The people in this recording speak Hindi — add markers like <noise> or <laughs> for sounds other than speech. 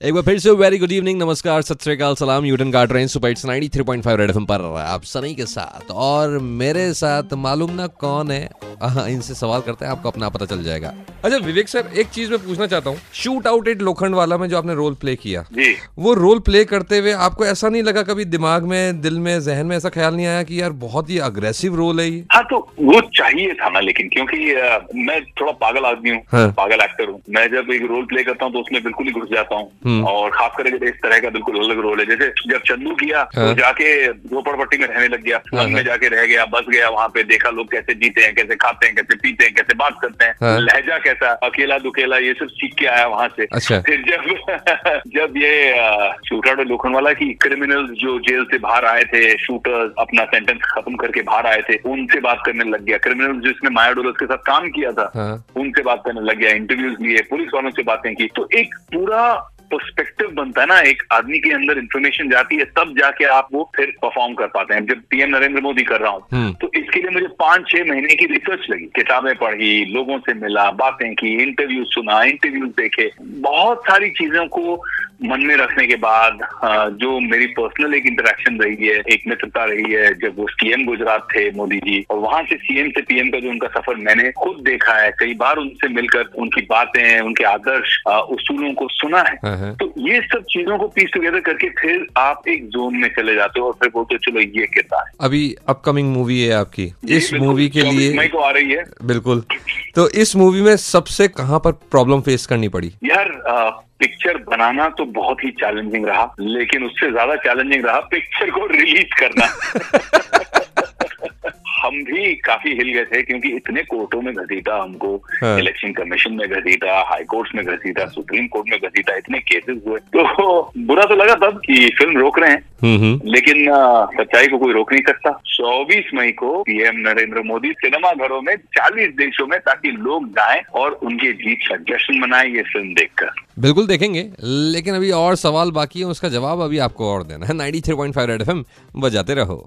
एक बार फिर से वेरी गुड इवनिंग नमस्कार सत श्रीकाल सलाम यूटन का train super it's 93.5 red FM पर आप सनी के साथ। और मेरे साथ मालूम ना कौन है? हाँ, इनसे सवाल करते हैं आपको अपना पता चल जाएगा। अच्छा विवेक सर एक चीज़ मैं पूछना चाहता हूँ। शूट आउट एट लोखंड वाला में जो आपने रोल प्ले किया जी। वो रोल प्ले करते हुए आपको ऐसा नहीं लगा कभी दिमाग में दिल में जहन में ऐसा ख्याल नहीं आया कि यार बहुत ही अग्रेसिव रोल है ये? हाँ तो वो चाहिए था ना लेकिन क्योंकि मैं थोड़ा पागल आदमी हूँ हाँ। पागल एक्टर हूँ। मैं जब एक रोल प्ले करता हूँ तो उसमें बिल्कुल ही घुस जाता। हूँ। और खास करके इस तरह का बिल्कुल अलग रोल है जैसे जब चंदू किया हाँ। तो जाके झोपड़पट्टी में रहने लग गया हाँ, में। जाके रह गया बस गया वहाँ पे देखा लोग कैसे जीते हैं कैसे खाते हैं कैसे पीते हैं कैसे बात करते हैं हाँ। लहजा कैसा अकेला दुकेला ये सब सीख के आया वहाँ से अच्छा। फिर जब <laughs> जब ये शूटर लोखंडवाला की क्रिमिनल जो जेल से बाहर आए थे शूटर्स अपना सेंटेंस खत्म करके बाहर आए थे उनसे बात करने लग गया क्रिमिनल्स जिसने माया डोलस के साथ काम किया था। उनसे बात करने लग गया इंटरव्यूज़ लिए पुलिस वालों से बातें की तो एक पूरा पर्सपेक्टिव बनता है ना एक आदमी के अंदर इंफॉर्मेशन जाती है तब जाके आप वो फिर परफॉर्म कर पाते हैं जब पीएम नरेंद्र मोदी कर रहा हम्म। हूँ तो इसके लिए मुझे पाँच छह महीने की रिसर्च लगी किताबें पढ़ी लोगों से मिला बातें की इंटरव्यू सुना इंटरव्यू देखे बहुत सारी चीज़ों को मन में रखने के बाद जो मेरी पर्सनल एक इंटरेक्शन रही है एक मित्रता रही है जब वो सीएम गुजरात थे मोदी जी और वहाँ से सीएम से पीएम का जो उनका सफ़र मैंने खुद देखा है कई बार उनसे मिलकर उनकी बातें उनके आदर्श उसूलों को सुना है। हाँ, हाँ। तो ये सब चीज़ों को पीस टुगेदर करके फिर आप एक जोन में चले जाते हो और फिर बोलते हो चलो ये किरदार है। अभी अपकमिंग मूवी है आपकी। इस मूवी के लिए मई को आ रही है। बिल्कुल। तो इस मूवी में सबसे कहाँ पर प्रॉब्लम फेस करनी पड़ी? यार पिक्चर बनाना तो बहुत ही चैलेंजिंग रहा लेकिन उससे ज़्यादा चैलेंजिंग रहा पिक्चर को रिलीज़ करना। <laughs> हम भी काफ़ी हिल गए थे क्योंकि इतने कोर्टों में घसीटा हमको हाँ। इलेक्शन कमीशन में घसीटा हाई कोर्ट में घसीटा सुप्रीम कोर्ट में घसीटा इतने केसेस हुए। तो बुरा तो लगा तब कि फ़िल्म रोक रहे हैं। हम्म हम्म। लेकिन सच्चाई को कोई रोक नहीं सकता। 24 मई को पीएम नरेंद्र मोदी सिनेमा घरों में 40 देशों में ताकि लोग जाएँ और उनकी जीत का जश्न मनाएँ ये फ़िल्म देखकर। बिल्कुल देखेंगे, लेकिन अभी और सवाल बाकी है, उसका जवाब अभी आपको और देना है। Ninety three point five red F M बजाते रहो।